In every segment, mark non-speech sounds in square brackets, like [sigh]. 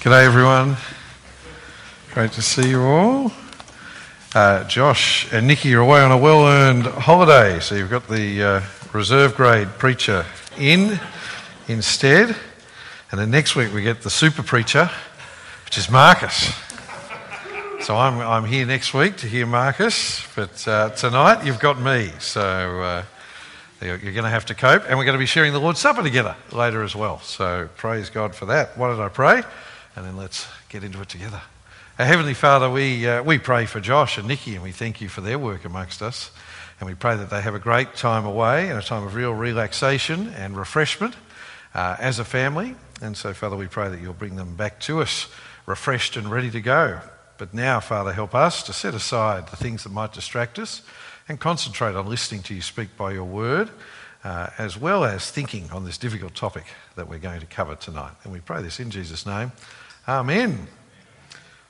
G'day, everyone. Great to see you all. Uh, Josh and Nikki are away on a well earned holiday, so you've got the uh, reserve grade preacher in instead. And then next week we get the super preacher, which is Marcus. So I'm, I'm here next week to hear Marcus, but uh, tonight you've got me. So uh, you're going to have to cope. And we're going to be sharing the Lord's Supper together later as well. So praise God for that. Why did I pray? And then let's get into it together. Our Heavenly Father, we, uh, we pray for Josh and Nikki and we thank you for their work amongst us. And we pray that they have a great time away and a time of real relaxation and refreshment uh, as a family. And so, Father, we pray that you'll bring them back to us refreshed and ready to go. But now, Father, help us to set aside the things that might distract us and concentrate on listening to you speak by your word, uh, as well as thinking on this difficult topic that we're going to cover tonight. And we pray this in Jesus' name. Amen.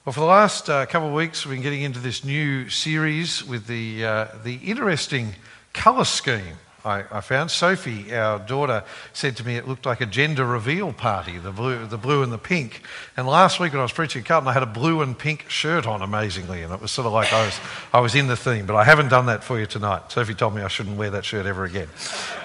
Well, for the last uh, couple of weeks, we've been getting into this new series with the, uh, the interesting colour scheme I, I, found. Sophie, our daughter, said to me it looked like a gender reveal party, the blue, the blue and the pink. And last week when I was preaching at Carlton, I had a blue and pink shirt on, amazingly, and it was sort of like I was, I was in the theme. But I haven't done that for you tonight. Sophie told me I shouldn't wear that shirt ever again.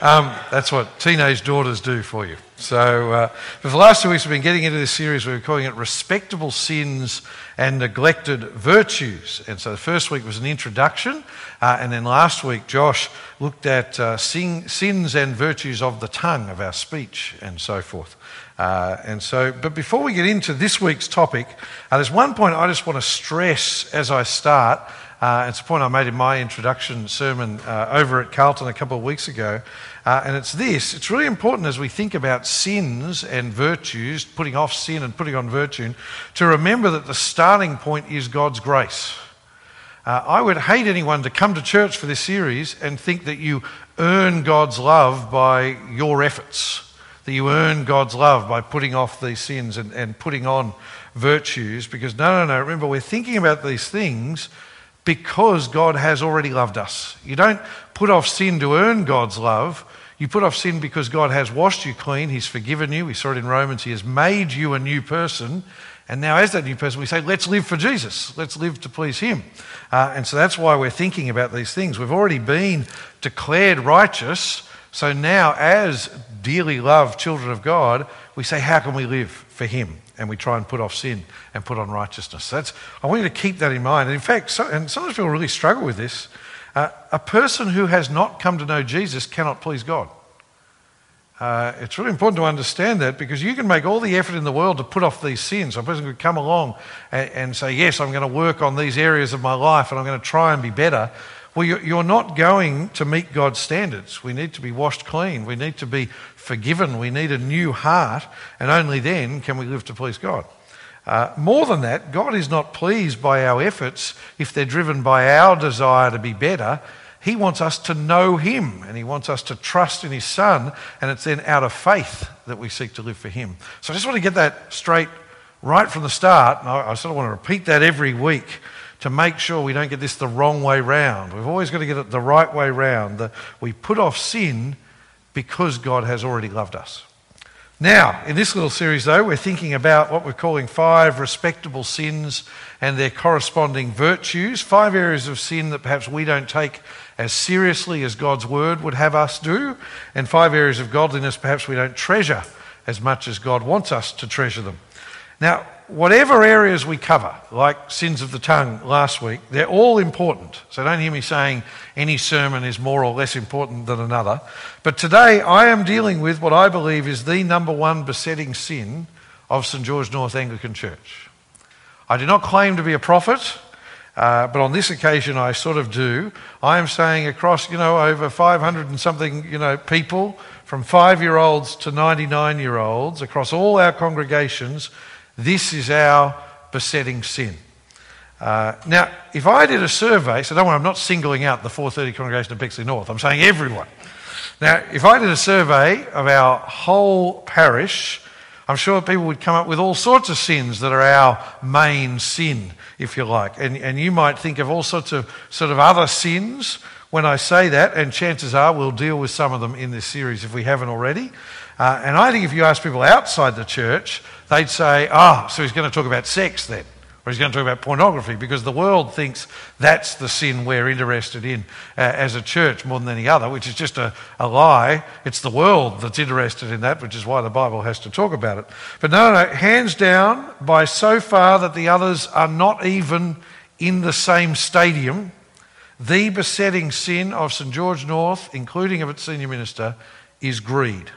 Um, that's what teenage daughters do for you. So, uh, for the last two weeks, we've been getting into this series. We were calling it Respectable Sins and Neglected Virtues. And so, the first week was an introduction. Uh, and then last week, Josh looked at uh, sing, sins and virtues of the tongue, of our speech, and so forth. Uh, and so, but before we get into this week's topic, uh, there's one point I just want to stress as I start. Uh, it's a point I made in my introduction sermon over at Carlton a couple of weeks ago. Uh, and it's this it's really important as we think about sins and virtues, putting off sin and putting on virtue, to remember that the starting point is God's grace. Uh, I would hate anyone to come to church for this series and think that you earn God's love by your efforts, that you earn God's love by putting off these sins and, and putting on virtues, because no, no, no, remember, we're thinking about these things because God has already loved us. You don't put off sin to earn God's love. You put off sin because God has washed you clean. He's forgiven you. We saw it in Romans. He has made you a new person. And now, as that new person, we say, let's live for Jesus. Let's live to please Him. Uh, and so that's why we're thinking about these things. We've already been declared righteous. So now, as dearly loved children of God, we say, how can we live for Him? And we try and put off sin and put on righteousness. That's, I want you to keep that in mind. And in fact, so, and sometimes people really struggle with this. A person who has not come to know Jesus cannot please God. Uh, it's really important to understand that because you can make all the effort in the world to put off these sins. A person could come along and, and say, Yes, I'm going to work on these areas of my life and I'm going to try and be better. Well, you're not going to meet God's standards. We need to be washed clean. We need to be forgiven. We need a new heart. And only then can we live to please God. Uh, more than that, God is not pleased by our efforts if they're driven by our desire to be better. He wants us to know Him and He wants us to trust in His Son, and it's then out of faith that we seek to live for Him. So I just want to get that straight right from the start. And I, I sort of want to repeat that every week to make sure we don't get this the wrong way round. We've always got to get it the right way round. That we put off sin because God has already loved us. Now, in this little series, though, we're thinking about what we're calling five respectable sins and their corresponding virtues. Five areas of sin that perhaps we don't take as seriously as God's word would have us do, and five areas of godliness perhaps we don't treasure as much as God wants us to treasure them. Now, whatever areas we cover, like sins of the tongue last week, they're all important. So don't hear me saying any sermon is more or less important than another. But today I am dealing with what I believe is the number one besetting sin of St George North Anglican Church. I do not claim to be a prophet, uh, but on this occasion I sort of do. I am saying across, you know, over 500 and something, you know, people, from five year olds to 99 year olds, across all our congregations, this is our besetting sin. Uh, now, if I did a survey, so don't worry, I'm not singling out the 430 congregation of Bexley North, I'm saying everyone. Now, if I did a survey of our whole parish, I'm sure people would come up with all sorts of sins that are our main sin, if you like. And, and you might think of all sorts of sort of other sins when I say that, and chances are we'll deal with some of them in this series if we haven't already. Uh, and I think if you ask people outside the church, they'd say, oh, so he's going to talk about sex then, or he's going to talk about pornography, because the world thinks that's the sin we're interested in uh, as a church more than any other, which is just a, a lie. It's the world that's interested in that, which is why the Bible has to talk about it. But no, no, hands down, by so far that the others are not even in the same stadium, the besetting sin of St George North, including of its senior minister, is greed.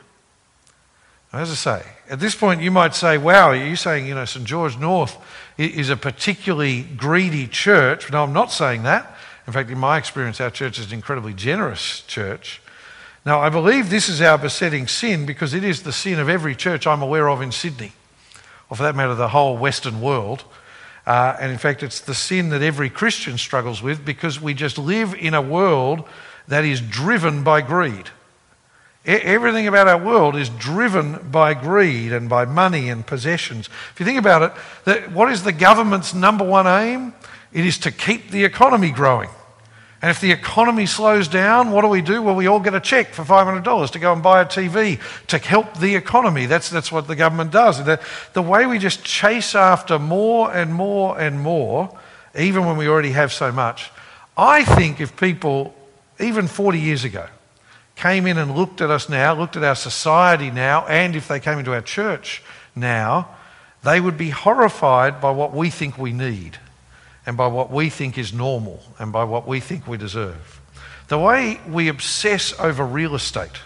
As I say, at this point you might say, wow, are you saying, you know, St George North is a particularly greedy church? No, I'm not saying that. In fact, in my experience, our church is an incredibly generous church. Now, I believe this is our besetting sin because it is the sin of every church I'm aware of in Sydney, or for that matter, the whole Western world. Uh, and in fact, it's the sin that every Christian struggles with because we just live in a world that is driven by greed. Everything about our world is driven by greed and by money and possessions. If you think about it, that what is the government's number one aim? It is to keep the economy growing. And if the economy slows down, what do we do? Well, we all get a check for $500 to go and buy a TV to help the economy. That's, that's what the government does. The, the way we just chase after more and more and more, even when we already have so much, I think if people, even 40 years ago, came in and looked at us now, looked at our society now, and if they came into our church now, they would be horrified by what we think we need and by what we think is normal and by what we think we deserve. The way we obsess over real estate.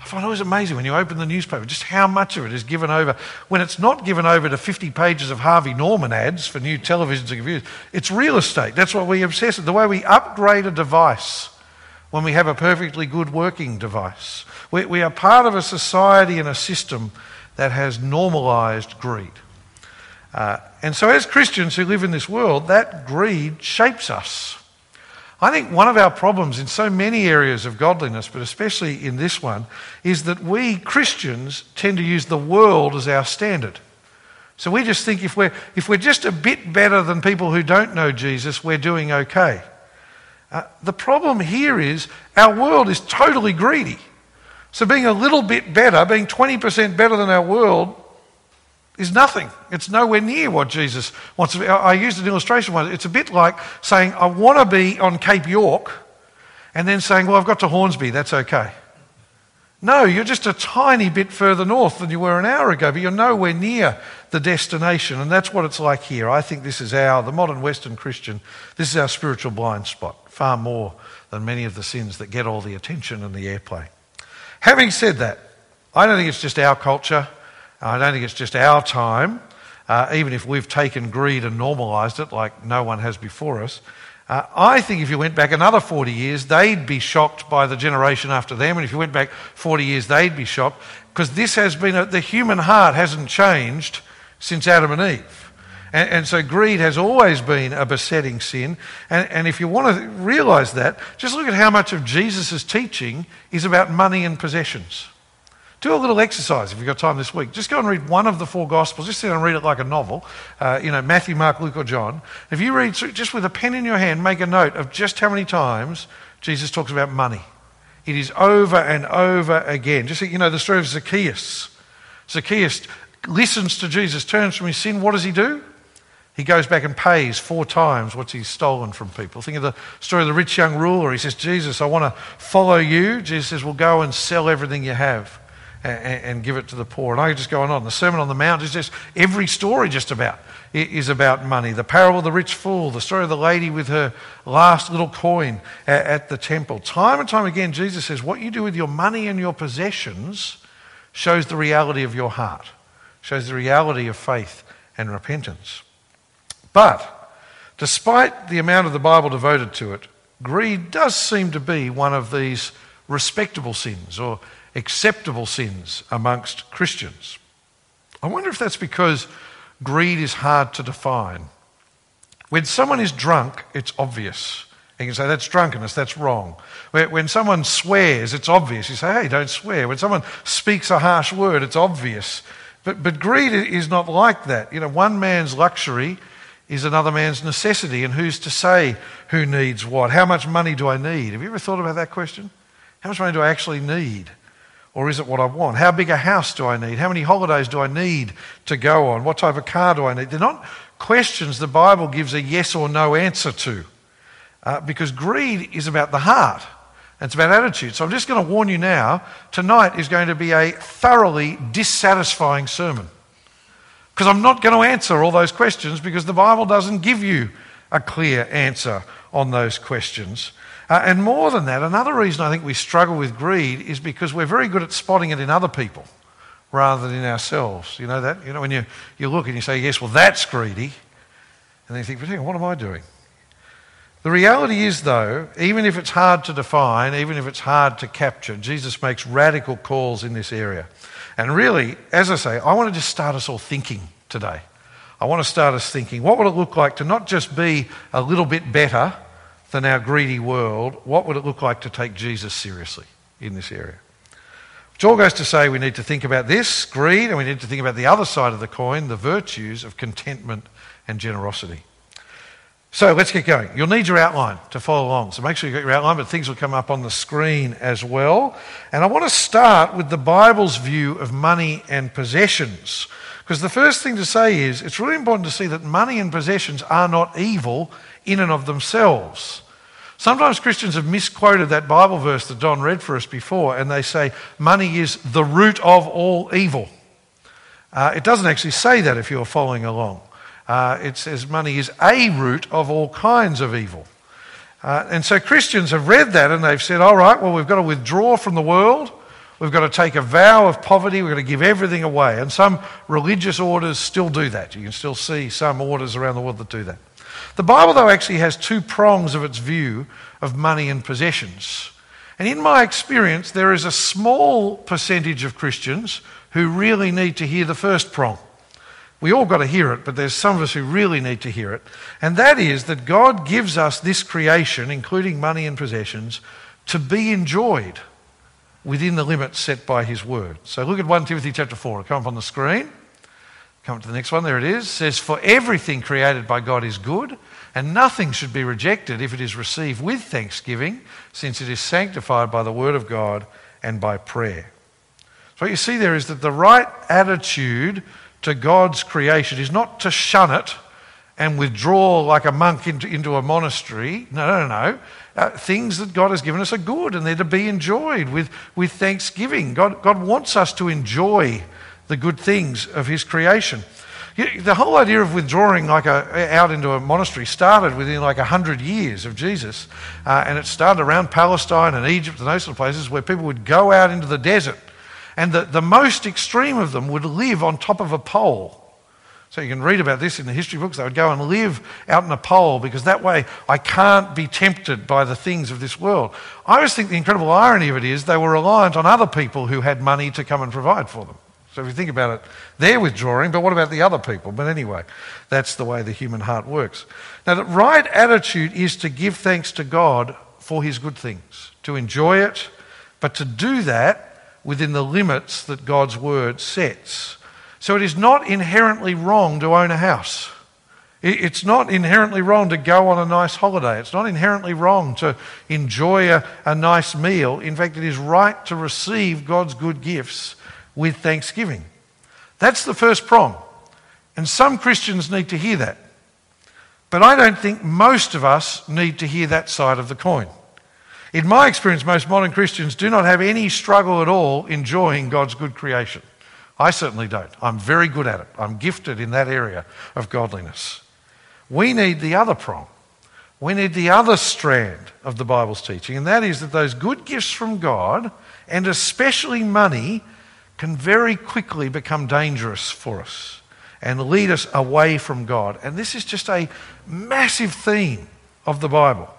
I find it always amazing when you open the newspaper just how much of it is given over when it's not given over to 50 pages of Harvey Norman ads for new televisions and computers. It's real estate. That's what we obsess with. The way we upgrade a device when we have a perfectly good working device. We, we are part of a society and a system that has normalized greed. Uh, and so, as Christians who live in this world, that greed shapes us. I think one of our problems in so many areas of godliness, but especially in this one, is that we Christians tend to use the world as our standard. So we just think if we're, if we're just a bit better than people who don't know Jesus, we're doing okay. Uh, the problem here is our world is totally greedy. So being a little bit better, being 20% better than our world, is nothing. It's nowhere near what Jesus wants to be. I used an illustration once. It's a bit like saying, I want to be on Cape York, and then saying, Well, I've got to Hornsby, that's okay. No, you're just a tiny bit further north than you were an hour ago, but you're nowhere near the destination. And that's what it's like here. I think this is our, the modern Western Christian, this is our spiritual blind spot far more than many of the sins that get all the attention and the airplay. Having said that, I don't think it's just our culture. I don't think it's just our time, uh, even if we've taken greed and normalised it like no one has before us. Uh, I think if you went back another 40 years, they'd be shocked by the generation after them. And if you went back 40 years, they'd be shocked because this has been, a, the human heart hasn't changed since Adam and Eve. And, and, so greed has always been a besetting sin. And, and if you want to realize that, just look at how much of Jesus' teaching is about money and possessions. Do a little exercise if you've got time this week. Just go and read one of the four Gospels. Just sit and read it like a novel. Uh, you know, Matthew, Mark, Luke, or John. If you read through, just with a pen in your hand, make a note of just how many times Jesus talks about money. It is over and over again. Just, you know, the story of Zacchaeus. Zacchaeus listens to Jesus, turns from his sin. What does he do? He goes back and pays four times what he's stolen from people. Think of the story of the rich young ruler. He says, Jesus, I want to follow you. Jesus says, Well, go and sell everything you have and, and give it to the poor. And I could just go on. on. The Sermon on the Mount is just every story just about is about money. The parable of the rich fool, the story of the lady with her last little coin at, at the temple. Time and time again, Jesus says, What you do with your money and your possessions shows the reality of your heart, shows the reality of faith and repentance. But despite the amount of the Bible devoted to it, greed does seem to be one of these respectable sins or acceptable sins amongst Christians. I wonder if that's because greed is hard to define. When someone is drunk, it's obvious. You can say, that's drunkenness, that's wrong. When someone swears, it's obvious. You say, hey, don't swear. When someone speaks a harsh word, it's obvious. But, but greed is not like that. You know, one man's luxury is another man's necessity. And who's to say who needs what? How much money do I need? Have you ever thought about that question? How much money do I actually need? Or is it what I want? How big a house do I need? How many holidays do I need to go on? What type of car do I need? They're not questions the Bible gives a yes or no answer to. Uh, because greed is about the heart. And it's about attitude. So I'm just going to warn you now tonight is going to be a thoroughly dissatisfying sermon. Because I'm not going to answer all those questions because the Bible doesn't give you a clear answer on those questions. Uh, and more than that, another reason I think we struggle with greed is because we're very good at spotting it in other people rather than in ourselves. You know that? You know, when you, you look and you say, yes, well, that's greedy. And then you think, but what am I doing? The reality is, though, even if it's hard to define, even if it's hard to capture, Jesus makes radical calls in this area. And really, as I say, I want to just start us all thinking today. I want to start us thinking what would it look like to not just be a little bit better than our greedy world? What would it look like to take Jesus seriously in this area? Which all goes to say we need to think about this, greed, and we need to think about the other side of the coin, the virtues of contentment and generosity. So let's get going. You'll need your outline to follow along. So make sure you got your outline, but things will come up on the screen as well. And I want to start with the Bible's view of money and possessions. Because the first thing to say is it's really important to see that money and possessions are not evil in and of themselves. Sometimes Christians have misquoted that Bible verse that Don read for us before, and they say money is the root of all evil. Uh, it doesn't actually say that if you're following along. Uh, it says money is a root of all kinds of evil. Uh, and so Christians have read that and they've said, all right, well, we've got to withdraw from the world. We've got to take a vow of poverty. We've got to give everything away. And some religious orders still do that. You can still see some orders around the world that do that. The Bible, though, actually has two prongs of its view of money and possessions. And in my experience, there is a small percentage of Christians who really need to hear the first prong. We all got to hear it, but there's some of us who really need to hear it. And that is that God gives us this creation, including money and possessions, to be enjoyed within the limits set by His Word. So look at 1 Timothy chapter 4. It'll come up on the screen. Come to the next one. There it is. It says, For everything created by God is good, and nothing should be rejected if it is received with thanksgiving, since it is sanctified by the Word of God and by prayer. So what you see there is that the right attitude to God's creation is not to shun it and withdraw like a monk into, into a monastery. No, no, no. Uh, things that God has given us are good and they're to be enjoyed with, with thanksgiving. God, God wants us to enjoy the good things of His creation. The whole idea of withdrawing like a, out into a monastery started within like a hundred years of Jesus, uh, and it started around Palestine and Egypt and those sort of places where people would go out into the desert and the, the most extreme of them would live on top of a pole. So you can read about this in the history books. They would go and live out in a pole because that way I can't be tempted by the things of this world. I always think the incredible irony of it is they were reliant on other people who had money to come and provide for them. So if you think about it, they're withdrawing, but what about the other people? But anyway, that's the way the human heart works. Now, the right attitude is to give thanks to God for his good things, to enjoy it, but to do that within the limits that God's word sets. So it is not inherently wrong to own a house. It's not inherently wrong to go on a nice holiday. It's not inherently wrong to enjoy a, a, nice meal. In fact, it is right to receive God's good gifts with thanksgiving. That's the first prong. And some Christians need to hear that. But I don't think most of us need to hear that side of the coin. In my experience, most modern Christians do not have any struggle at all enjoying God's good creation. I certainly don't. I'm very good at it. I'm gifted in that area of godliness. We need the other prong. We need the other strand of the Bible's teaching, and that is that those good gifts from God, and especially money, can very quickly become dangerous for us and lead us away from God. And this is just a massive theme of the Bible.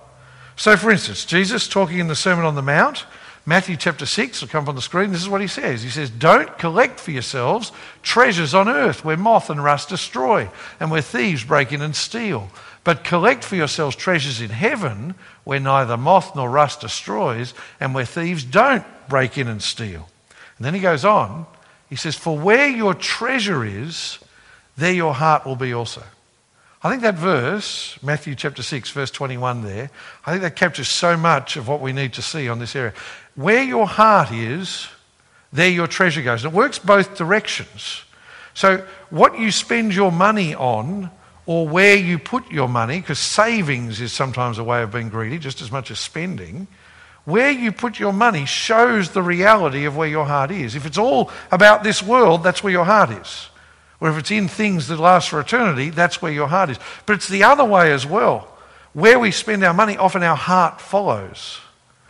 So, for instance, Jesus talking in the Sermon on the Mount, Matthew chapter 6, will come up on the screen. This is what he says. He says, Don't collect for yourselves treasures on earth where moth and rust destroy and where thieves break in and steal. But collect for yourselves treasures in heaven where neither moth nor rust destroys and where thieves don't break in and steal. And then he goes on. He says, For where your treasure is, there your heart will be also. I think that verse, Matthew chapter 6, verse 21 there, I think that captures so much of what we need to see on this area. Where your heart is, there your treasure goes. And it works both directions. So, what you spend your money on or where you put your money, because savings is sometimes a way of being greedy just as much as spending, where you put your money shows the reality of where your heart is. If it's all about this world, that's where your heart is. Or if it's in things that last for eternity, that's where your heart is. But it's the other way as well. Where we spend our money, often our heart follows.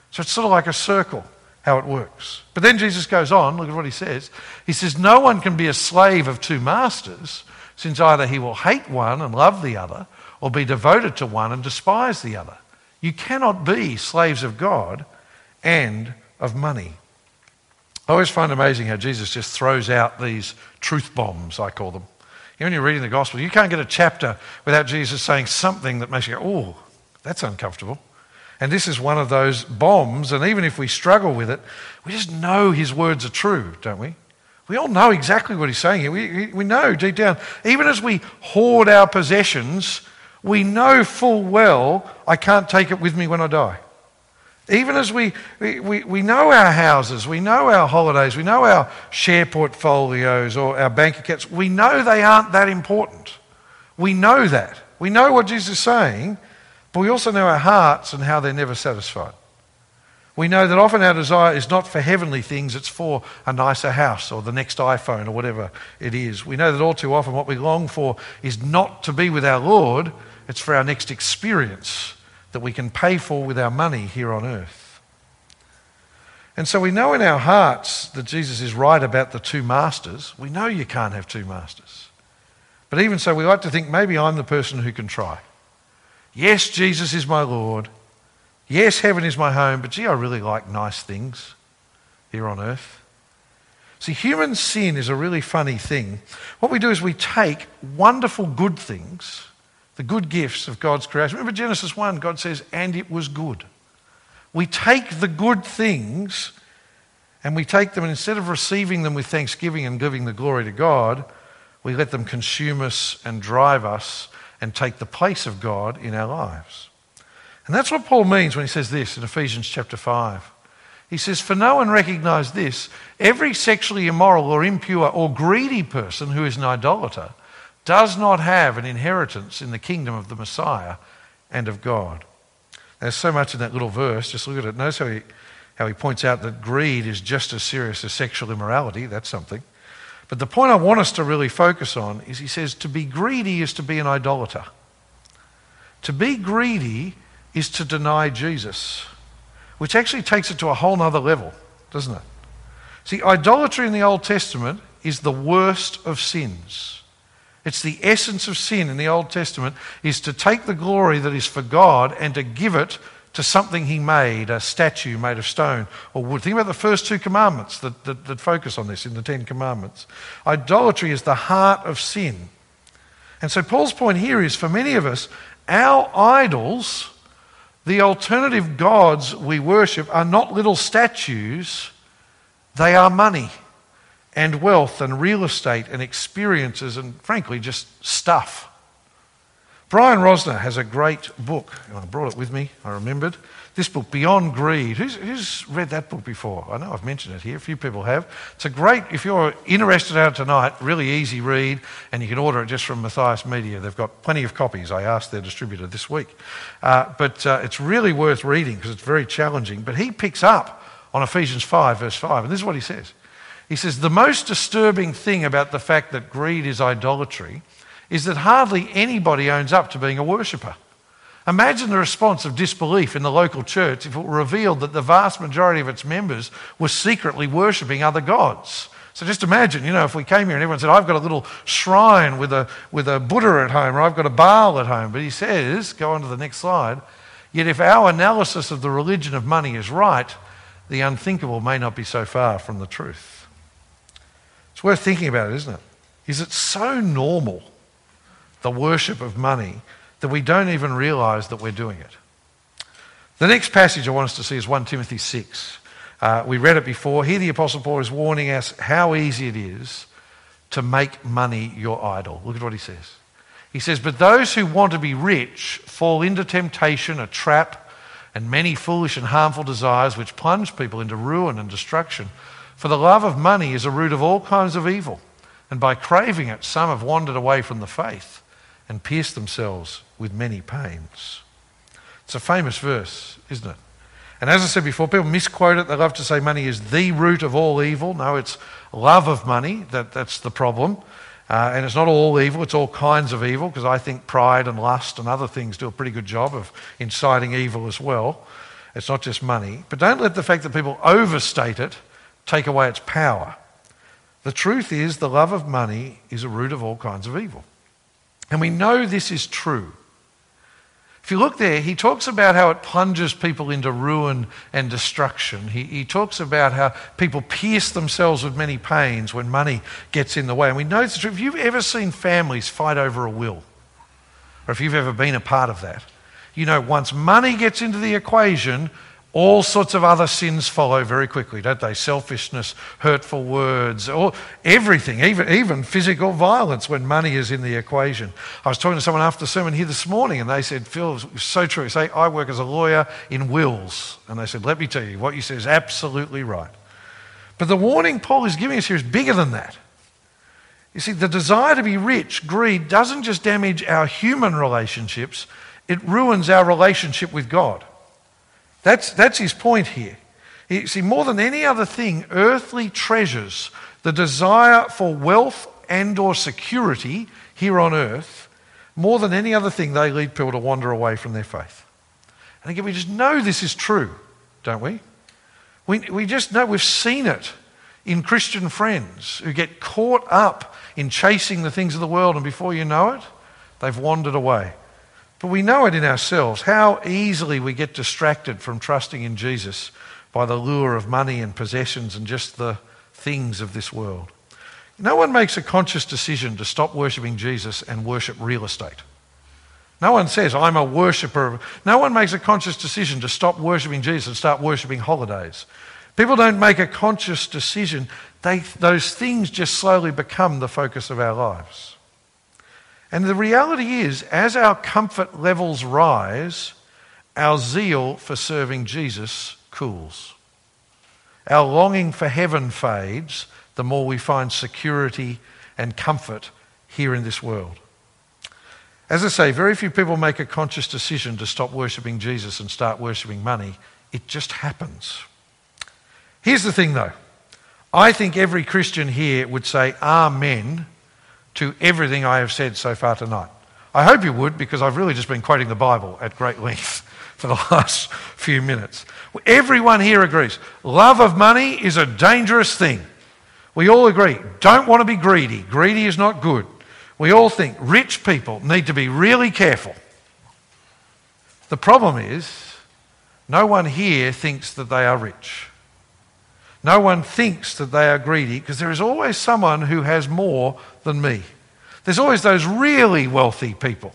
So it's sort of like a circle, how it works. But then Jesus goes on, look at what he says. He says, No one can be a slave of two masters, since either he will hate one and love the other, or be devoted to one and despise the other. You cannot be slaves of God and of money. I always find amazing how Jesus just throws out these truth bombs, I call them. You know, when you're reading the Gospel, you can't get a chapter without Jesus saying something that makes you go, oh, that's uncomfortable. And this is one of those bombs, and even if we struggle with it, we just know his words are true, don't we? We all know exactly what he's saying here. We, we know deep down. Even as we hoard our possessions, we know full well I can't take it with me when I die. Even as we, we, we know our houses, we know our holidays, we know our share portfolios or our bank accounts, we know they aren't that important. We know that. We know what Jesus is saying, but we also know our hearts and how they're never satisfied. We know that often our desire is not for heavenly things, it's for a nicer house or the next iPhone or whatever it is. We know that all too often what we long for is not to be with our Lord, it's for our next experience that we can pay for with our money here on earth. And so we know in our hearts that Jesus is right about the two masters. We know you can't have two masters. But even so, we like to think maybe I'm the person who can try. Yes, Jesus is my Lord. Yes, heaven is my home, but gee, I really like nice things here on earth. See, human sin is a really funny thing. What we do is we take wonderful good things the good gifts of God's creation. Remember Genesis 1, God says, and it was good. We take the good things and we take them, and instead of receiving them with thanksgiving and giving the glory to God, we let them consume us and drive us and take the place of God in our lives. And that's what Paul means when he says this in Ephesians chapter 5. He says, For no one recognized this. Every sexually immoral or impure or greedy person who is an idolater does not have an inheritance in the kingdom of the Messiah and of God. There's so much in that little verse. Just look at it. Notice how he, how he points out that greed is just as serious as sexual immorality. That's something. But the point I want us to really focus on is he says to be greedy is to be an idolater. To be greedy is to deny Jesus, which actually takes it to a whole nother level, doesn't it? See, idolatry in the Old Testament is the worst of sins. It's the essence of sin in the Old Testament is to take the glory that is for God and to give it to something he made, a statue made of stone or wood. Think about the first two commandments that, that, that focus on this in the Ten Commandments. Idolatry is the heart of sin. And so Paul's point here is for many of us, our idols, the alternative gods we worship, are not little statues, they are money and wealth and real estate and experiences and, frankly, just stuff. Brian Rosner has a great book, and I brought it with me, I remembered. This book, Beyond Greed. Who's, who's, read that book before? I know I've mentioned it here, a few people have. It's a great, if you're interested out tonight, really easy read, and you can order it just from Matthias Media. They've got plenty of copies. I asked their distributor this week. Uh, but uh, it's really worth reading because it's very challenging. But he picks up on Ephesians 5, verse 5, and this is what he says. He says, The most disturbing thing about the fact that greed is idolatry is that hardly anybody owns up to being a worshipper. Imagine the response of disbelief in the local church if it were revealed that the vast majority of its members were secretly worshipping other gods. So just imagine, you know, if we came here and everyone said, I've got a little shrine with a, with a Buddha at home, or I've got a Baal at home. But he says, go on to the next slide, yet if our analysis of the religion of money is right, the unthinkable may not be so far from the truth. It's worth thinking about it, isn't it? Is it so normal, the worship of money, that we don't even realize that we're doing it? The next passage I want us to see is 1 Timothy 6. Uh, we read it before. Here, the Apostle Paul is warning us how easy it is to make money your idol. Look at what he says. He says, But those who want to be rich fall into temptation, a trap, and many foolish and harmful desires which plunge people into ruin and destruction. For the love of money is a root of all kinds of evil, and by craving it, some have wandered away from the faith and pierced themselves with many pains. It's a famous verse, isn't it? And as I said before, people misquote it. They love to say money is the root of all evil. No, it's love of money. That, that's the problem. Uh, and it's not all evil, it's all kinds of evil, because I think pride and lust and other things do a pretty good job of inciting evil as well. It's not just money. But don't let the fact that people overstate it take away its power. The truth is, the love of money is a root of all kinds of evil. And we know this is true if you look there, he talks about how it plunges people into ruin and destruction. He, he, talks about how people pierce themselves with many pains when money gets in the way. And we know it's true. If you've ever seen families fight over a will, or if you've ever been a part of that, you know once money gets into the equation, all sorts of other sins follow very quickly, don't they? Selfishness, hurtful words, or everything, even, even physical violence when money is in the equation. I was talking to someone after the sermon here this morning, and they said, Phil, it's so true. Say, I work as a lawyer in wills. And they said, let me tell you, what you said is absolutely right. But the warning Paul is giving us here is bigger than that. You see, the desire to be rich, greed, doesn't just damage our human relationships, it ruins our relationship with God. That's, that's his point here. You see, more than any other thing, earthly treasures, the desire for wealth and or security here on earth, more than any other thing, they lead people to wander away from their faith. And again, we just know this is true, don't we? We, we just know we've seen it in Christian friends who get caught up in chasing the things of the world, and before you know it, they've wandered away. But we know it in ourselves how easily we get distracted from trusting in Jesus by the lure of money and possessions and just the things of this world. No one makes a conscious decision to stop worshipping Jesus and worship real estate. No one says, I'm a worshipper. No one makes a conscious decision to stop worshipping Jesus and start worshipping holidays. People don't make a conscious decision. They, those things just slowly become the focus of our lives. And the reality is, as our comfort levels rise, our zeal for serving Jesus cools. Our longing for heaven fades the more we find security and comfort here in this world. As I say, very few people make a conscious decision to stop worshipping Jesus and start worshipping money. It just happens. Here's the thing, though. I think every Christian here would say Amen to everything I have said so far tonight. I hope you would, because I've really just been quoting the Bible at great length [laughs] for the last few minutes. Everyone here agrees love of money is a dangerous thing. We all agree. Don't want to be greedy. Greedy is not good. We all think rich people need to be really careful. The problem is, no one here thinks that they are rich. No one thinks that they are greedy because there is always someone who has more than me. There's always those really wealthy people,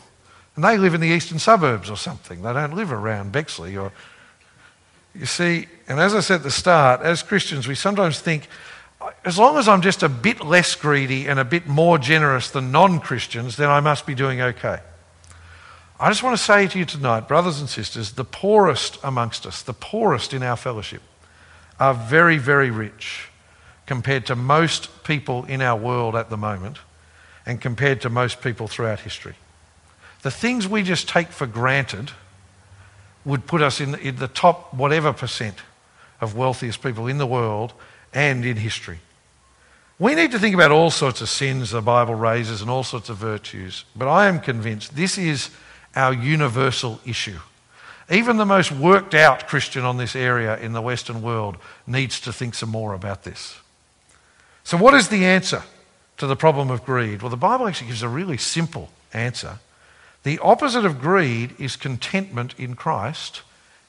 and they live in the eastern suburbs or something. They don't live around Bexley or. You see, and as I said at the start, as Christians, we sometimes think, as long as I'm just a bit less greedy and a bit more generous than non Christians, then I must be doing okay. I just want to say to you tonight, brothers and sisters, the poorest amongst us, the poorest in our fellowship, are very, very rich compared to most people in our world at the moment and compared to most people throughout history. The things we just take for granted would put us in, in the top whatever percent of wealthiest people in the world and in history. We need to think about all sorts of sins the Bible raises and all sorts of virtues, but I am convinced this is our universal issue. Even the most worked out Christian on this area in the Western world needs to think some more about this. So, what is the answer to the problem of greed? Well, the Bible actually gives a really simple answer. The opposite of greed is contentment in Christ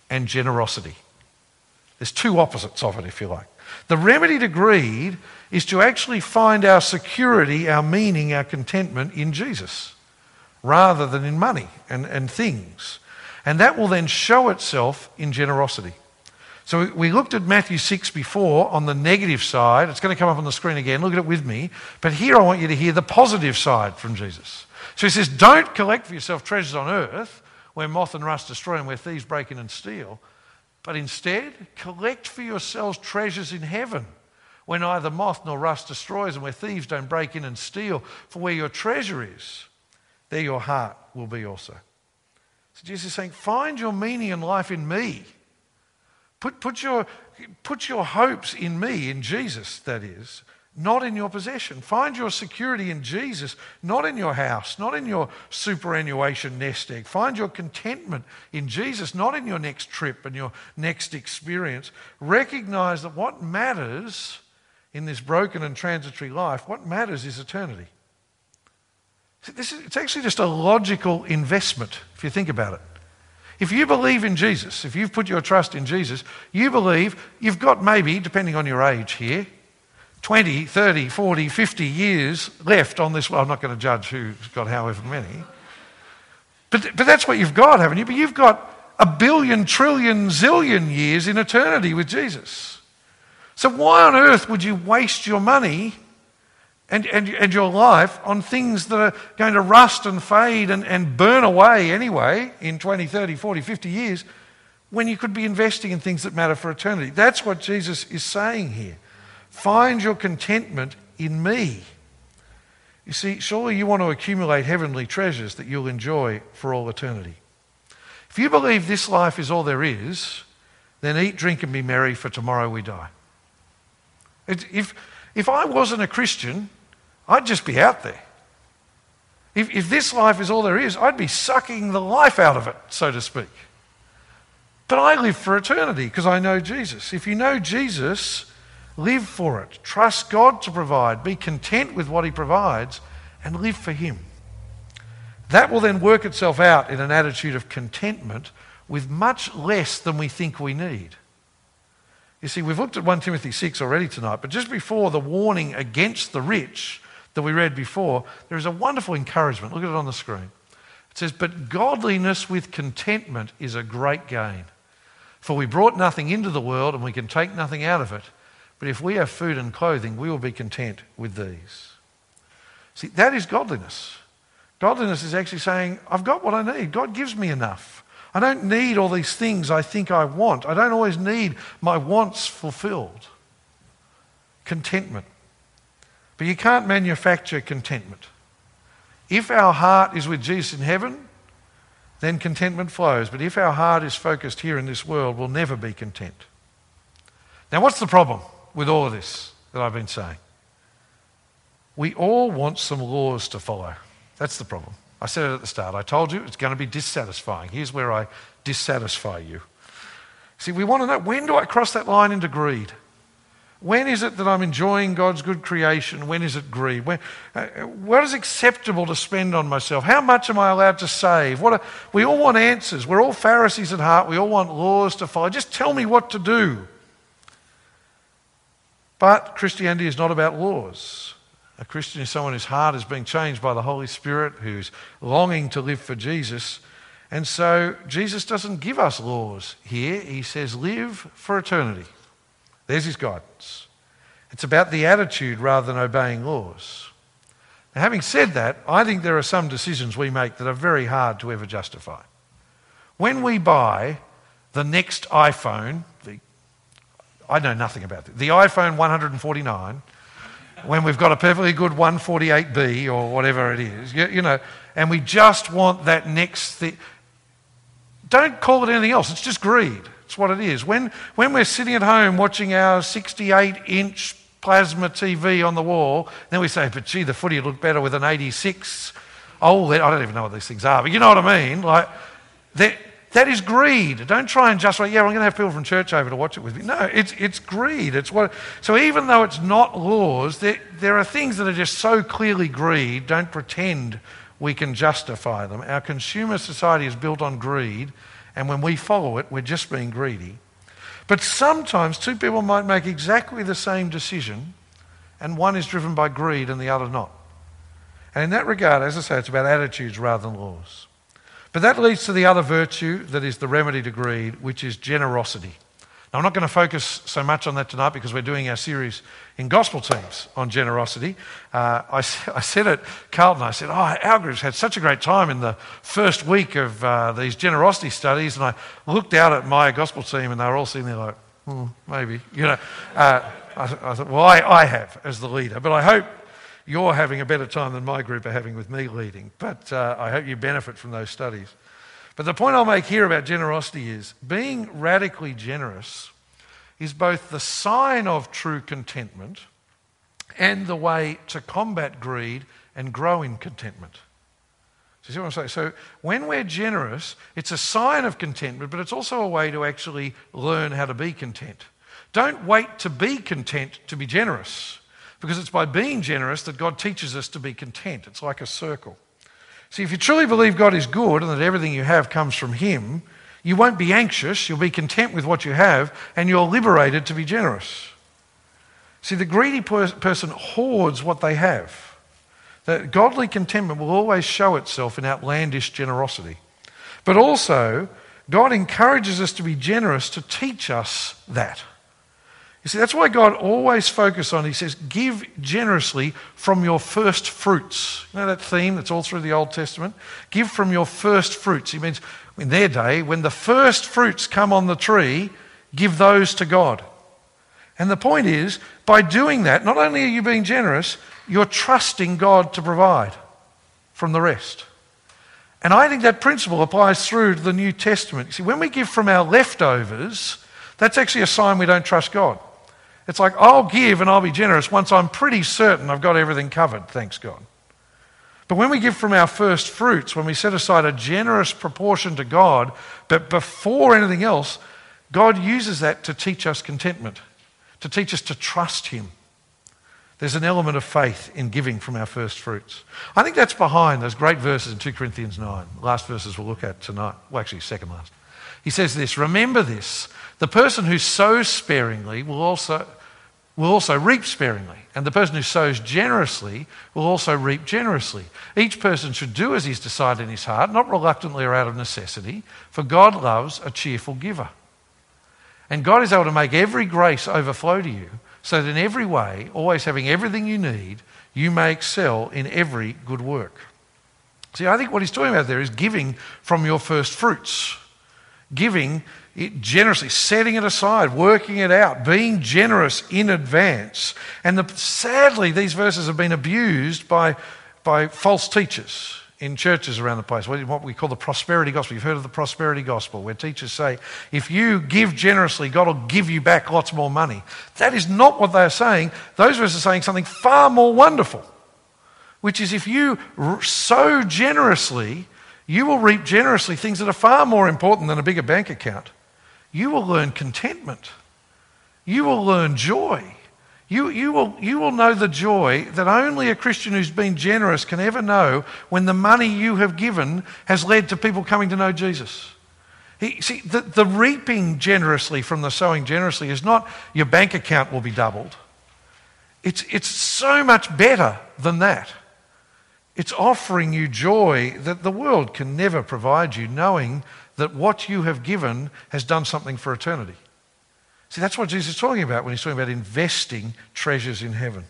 and generosity. There's two opposites of it, if you like. The remedy to greed is to actually find our security, our meaning, our contentment in Jesus rather than in money and, and things. And that will then show itself in generosity. So we looked at Matthew 6 before on the negative side. It's going to come up on the screen again. Look at it with me. But here I want you to hear the positive side from Jesus. So he says, Don't collect for yourself treasures on earth where moth and rust destroy and where thieves break in and steal. But instead, collect for yourselves treasures in heaven where neither moth nor rust destroys and where thieves don't break in and steal. For where your treasure is, there your heart will be also. So Jesus is saying, find your meaning in life in me. Put, put, your, put your hopes in me, in Jesus, that is, not in your possession. Find your security in Jesus, not in your house, not in your superannuation nest egg. Find your contentment in Jesus, not in your next trip and your next experience. Recognize that what matters in this broken and transitory life, what matters is eternity. This is, it's actually just a logical investment, if you think about it. If you believe in Jesus, if you've put your trust in Jesus, you believe you've got maybe, depending on your age here, 20, 30, 40, 50 years left on this. Well, I'm not going to judge who's got however many. But, but that's what you've got, haven't you? But you've got a billion, trillion, zillion years in eternity with Jesus. So why on earth would you waste your money and, and, and your life on things that are going to rust and fade and, and burn away anyway in 20, 30, 40, 50 years when you could be investing in things that matter for eternity? That's what Jesus is saying here. Find your contentment in me. You see, surely you want to accumulate heavenly treasures that you'll enjoy for all eternity. If you believe this life is all there is, then eat, drink, and be merry, for tomorrow we die. If, if I wasn't a Christian, I'd just be out there. If, if this life is all there is, I'd be sucking the life out of it, so to speak. But I live for eternity because I know Jesus. If you know Jesus, Live for it. Trust God to provide. Be content with what He provides and live for Him. That will then work itself out in an attitude of contentment with much less than we think we need. You see, we've looked at 1 Timothy 6 already tonight, but just before the warning against the rich that we read before, there is a wonderful encouragement. Look at it on the screen. It says, But godliness with contentment is a great gain. For we brought nothing into the world and we can take nothing out of it. But if we have food and clothing, we will be content with these. See, that is godliness. Godliness is actually saying, I've got what I need. God gives me enough. I don't need all these things I think I want. I don't always need my wants fulfilled. Contentment. But you can't manufacture contentment. If our heart is with Jesus in heaven, then contentment flows. But if our heart is focused here in this world, we'll never be content. Now, what's the problem? with all of this that I've been saying? We all want some laws to follow. That's the problem. I said it at the start. I told you it's going to be dissatisfying. Here's where I dissatisfy you. See, we want to know when do I cross that line into greed? When is it that I'm enjoying God's good creation? When is it greed? When, uh, what is acceptable to spend on myself? How much am I allowed to save? What are, we all want answers. We're all Pharisees at heart. We all want laws to follow. Just tell me what to do. But Christianity is not about laws. A Christian is someone whose heart is being changed by the Holy Spirit, who's longing to live for Jesus. And so Jesus doesn't give us laws here. He says, live for eternity. There's his guidance. It's about the attitude rather than obeying laws. Now, having said that, I think there are some decisions we make that are very hard to ever justify. When we buy the next iPhone, the I know nothing about it. The iPhone 149, when we've got a perfectly good 148B or whatever it is, you, you know, and we just want that next thing. Don't call it anything else. It's just greed. It's what it is. When, when we're sitting at home watching our 68 inch plasma TV on the wall, then we say, but gee, the footy would look better with an 86 OLED. I don't even know what these things are, but you know what I mean? Like, that, that is greed. Don't try and justify, yeah, I'm going to have people from church over to watch it with me. No, it's, it's greed. It's what, so even though it's not laws, there, there are things that are just so clearly greed, don't pretend we can justify them. Our consumer society is built on greed, and when we follow it, we're just being greedy. But sometimes two people might make exactly the same decision, and one is driven by greed and the other not. And in that regard, as I say, it's about attitudes rather than laws. But that leads to the other virtue that is the remedy to greed, which is generosity. Now, I'm not going to focus so much on that tonight because we're doing our series in gospel teams on generosity. Uh, I, I, said at Carlton, I said, Oh, our group's had such a great time in the first week of uh, these generosity studies. And I looked out at my gospel team and they were all sitting there like, hmm, maybe, you know. Uh, I, I thought, well, I, I have as the leader, but I hope you're having a better time than my group are having with me leading. But uh, I hope you benefit from those studies. But the point I'll make here about generosity is being radically generous is both the sign of true contentment and the way to combat greed and grow in contentment. So you see what I'm saying? So when we're generous, it's a sign of contentment, but it's also a way to actually learn how to be content. Don't wait to be content to be generous. Because it's by being generous that God teaches us to be content. It's like a circle. See, if you truly believe God is good and that everything you have comes from Him, you won't be anxious, you'll be content with what you have, and you're liberated to be generous. See, the greedy per- person hoards what they have. The godly contentment will always show itself in outlandish generosity. But also, God encourages us to be generous to teach us that. You see, that's why God always focuses on, He says, give generously from your first fruits. You know that theme that's all through the Old Testament? Give from your first fruits. He means in their day, when the first fruits come on the tree, give those to God. And the point is, by doing that, not only are you being generous, you're trusting God to provide from the rest. And I think that principle applies through to the New Testament. You see, when we give from our leftovers, that's actually a sign we don't trust God. It's like, I'll give and I'll be generous once I'm pretty certain I've got everything covered, thanks God. But when we give from our first fruits, when we set aside a generous proportion to God, but before anything else, God uses that to teach us contentment, to teach us to trust Him. There's an element of faith in giving from our first fruits. I think that's behind those great verses in 2 Corinthians 9, last verses we'll look at tonight. Well, actually, second last. He says this Remember this the person who sows sparingly will also will also reap sparingly, and the person who sows generously will also reap generously. Each person should do as he's decided in his heart, not reluctantly or out of necessity, for God loves a cheerful giver. And God is able to make every grace overflow to you, so that in every way, always having everything you need, you may excel in every good work. See, I think what he's talking about there is giving from your first fruits. Giving it generously, setting it aside, working it out, being generous in advance. And the, sadly, these verses have been abused by, by false teachers in churches around the place, what we call the prosperity gospel. You've heard of the prosperity gospel, where teachers say, if you give generously, God will give you back lots more money. That is not what they're saying. Those verses are saying something far more wonderful, which is if you sow generously, you will reap generously things that are far more important than a bigger bank account you will learn contentment. You will learn joy. You, you, will, you will know the joy that only a Christian who's been generous can ever know when the money you have given has led to people coming to know Jesus. He, see, the, the reaping generously from the sowing generously is not your bank account will be doubled. It's, it's so much better than that. It's offering you joy that the world can never provide you, knowing that what you have given has done something for eternity. See, that's what Jesus is talking about when he's talking about investing treasures in heaven.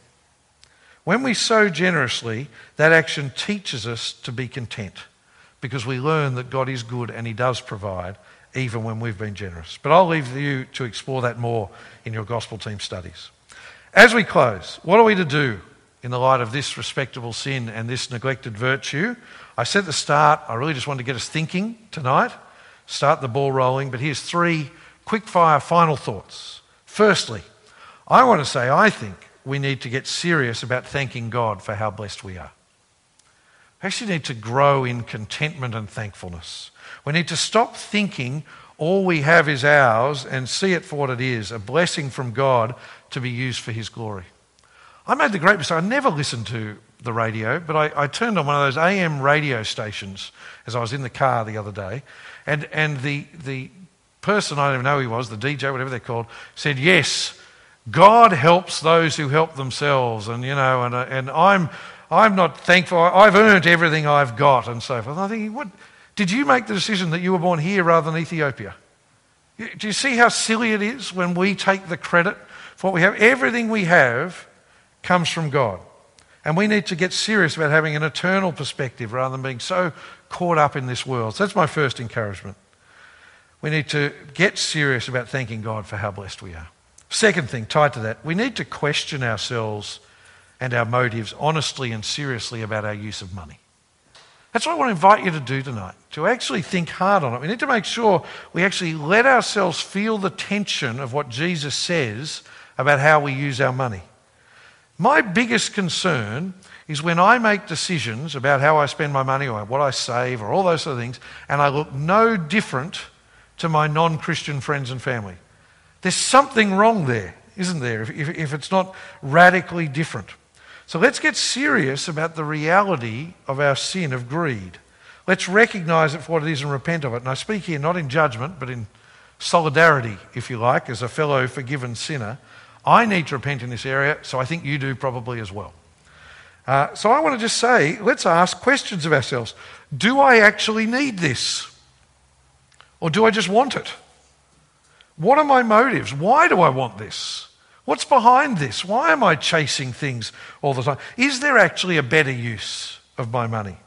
When we sow generously, that action teaches us to be content because we learn that God is good and he does provide even when we've been generous. But I'll leave you to explore that more in your gospel team studies. As we close, what are we to do in the light of this respectable sin and this neglected virtue? I said at the start, I really just wanted to get us thinking tonight start the ball rolling, but here's three quick fire final thoughts. Firstly, I want to say I think we need to get serious about thanking God for how blessed we are. We actually need to grow in contentment and thankfulness. We need to stop thinking all we have is ours and see it for what it is a blessing from God to be used for His glory. I made the great mistake. I never listened to the radio, but I, I, turned on one of those AM radio stations as I was in the car the other day, and, and the, the person, I don't even know who he was, the DJ, whatever they're called, said, Yes, God helps those who help themselves. And, you know, and, uh, and I'm, I'm not thankful. I've earned everything I've got and so forth. And I'm thinking, what, did you make the decision that you were born here rather than Ethiopia? Do you see how silly it is when we take the credit for what we have? Everything we have comes from God. And we need to get serious about having an eternal perspective rather than being so caught up in this world. So that's my first encouragement. We need to get serious about thanking God for how blessed we are. Second thing, tied to that, we need to question ourselves and our motives honestly and seriously about our use of money. That's what I want to invite you to do tonight, to actually think hard on it. We need to make sure we actually let ourselves feel the tension of what Jesus says about how we use our money. My biggest concern is when I make decisions about how I spend my money or what I save or all those sort of things, and I look no different to my non Christian friends and family. There's something wrong there, isn't there, if, if, if it's not radically different. So let's get serious about the reality of our sin of greed. Let's recognize it for what it is and repent of it. And I speak here not in judgment, but in solidarity, if you like, as a fellow forgiven sinner. I need to repent in this area, so I think you do probably as well. Uh, so I want to just say, let's ask questions of ourselves. Do I actually need this? Or do I just want it? What are my motives? Why do I want this? What's behind this? Why am I chasing things all the time? Is there actually a better use of my money?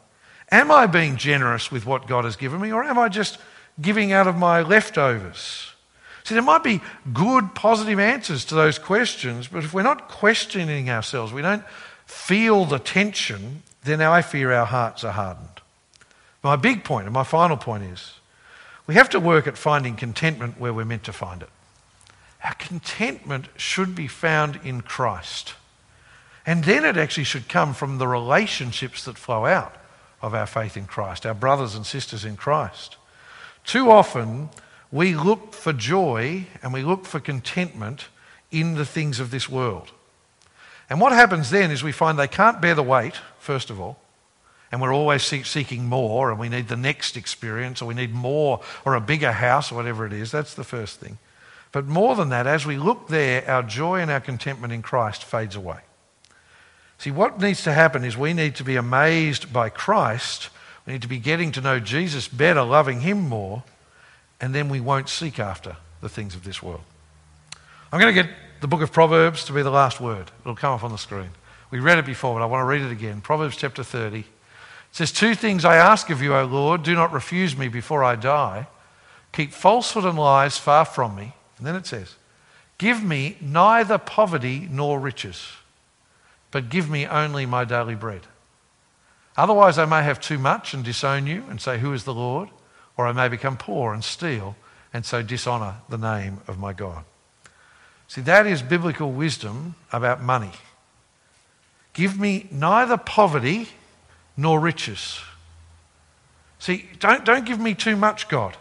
Am I being generous with what God has given me, or am I just giving out of my leftovers? See, there might be good, positive answers to those questions, but if we're not questioning ourselves, we don't feel the tension, then I fear our hearts are hardened. My big point, and my final point is we have to work at finding contentment where we're meant to find it. Our contentment should be found in Christ. And then it actually should come from the relationships that flow out of our faith in Christ, our brothers and sisters in Christ. Too often, we look for joy and we look for contentment in the things of this world. And what happens then is we find they can't bear the weight, first of all, and we're always seeking more, and we need the next experience, or we need more, or a bigger house, or whatever it is. That's the first thing. But more than that, as we look there, our joy and our contentment in Christ fades away. See, what needs to happen is we need to be amazed by Christ. We need to be getting to know Jesus better, loving Him more, and then we won't seek after the things of this world. I'm going to get the book of Proverbs to be the last word. It'll come up on the screen. We read it before, but I want to read it again. Proverbs chapter 30. It says, Two things I ask of you, O Lord. Do not refuse me before I die. Keep falsehood and lies far from me. And then it says, Give me neither poverty nor riches, but give me only my daily bread. Otherwise, I may have too much and disown you and say, Who is the Lord? Or I may become poor and steal and so dishonour the name of my God. See, that is biblical wisdom about money. Give me neither poverty nor riches. See, don't, don't give me too much, God.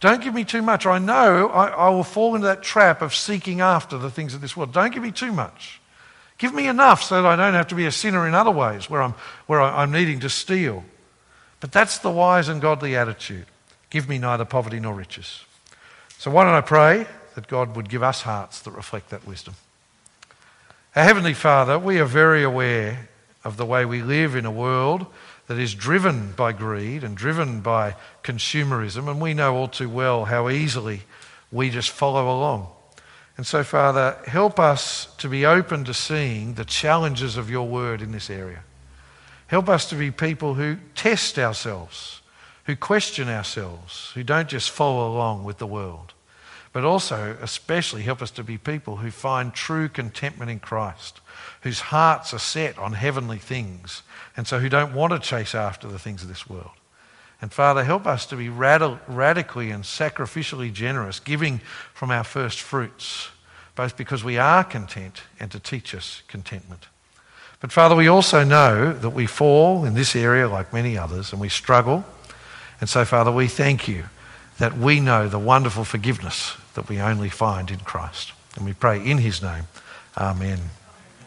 Don't give me too much. I know I, I, will fall into that trap of seeking after the things of this world. Don't give me too much. Give me enough so that I don't have to be a sinner in other ways where I'm, where I'm needing to steal. But that's the wise and godly attitude. Give me neither poverty nor riches. So why don't I pray that God would give us hearts that reflect that wisdom? Our Heavenly Father, we are very aware of the way we live in a world that is driven by greed and driven by consumerism, and we know all too well how easily we just follow along. And so, Father, help us to be open to seeing the challenges of your word in this area. Help us to be people who test ourselves, who question ourselves, who don't just follow along with the world, but also, especially, help us to be people who find true contentment in Christ, whose hearts are set on heavenly things, and so who don't want to chase after the things of this world. And Father, help us to be rad- radically and sacrificially generous, giving from our first fruits, both because we are content and to teach us contentment. But Father, we also know that we fall in this area like many others and we struggle. And so, Father, we thank you that we know the wonderful forgiveness that we only find in Christ. And we pray in his name. Amen.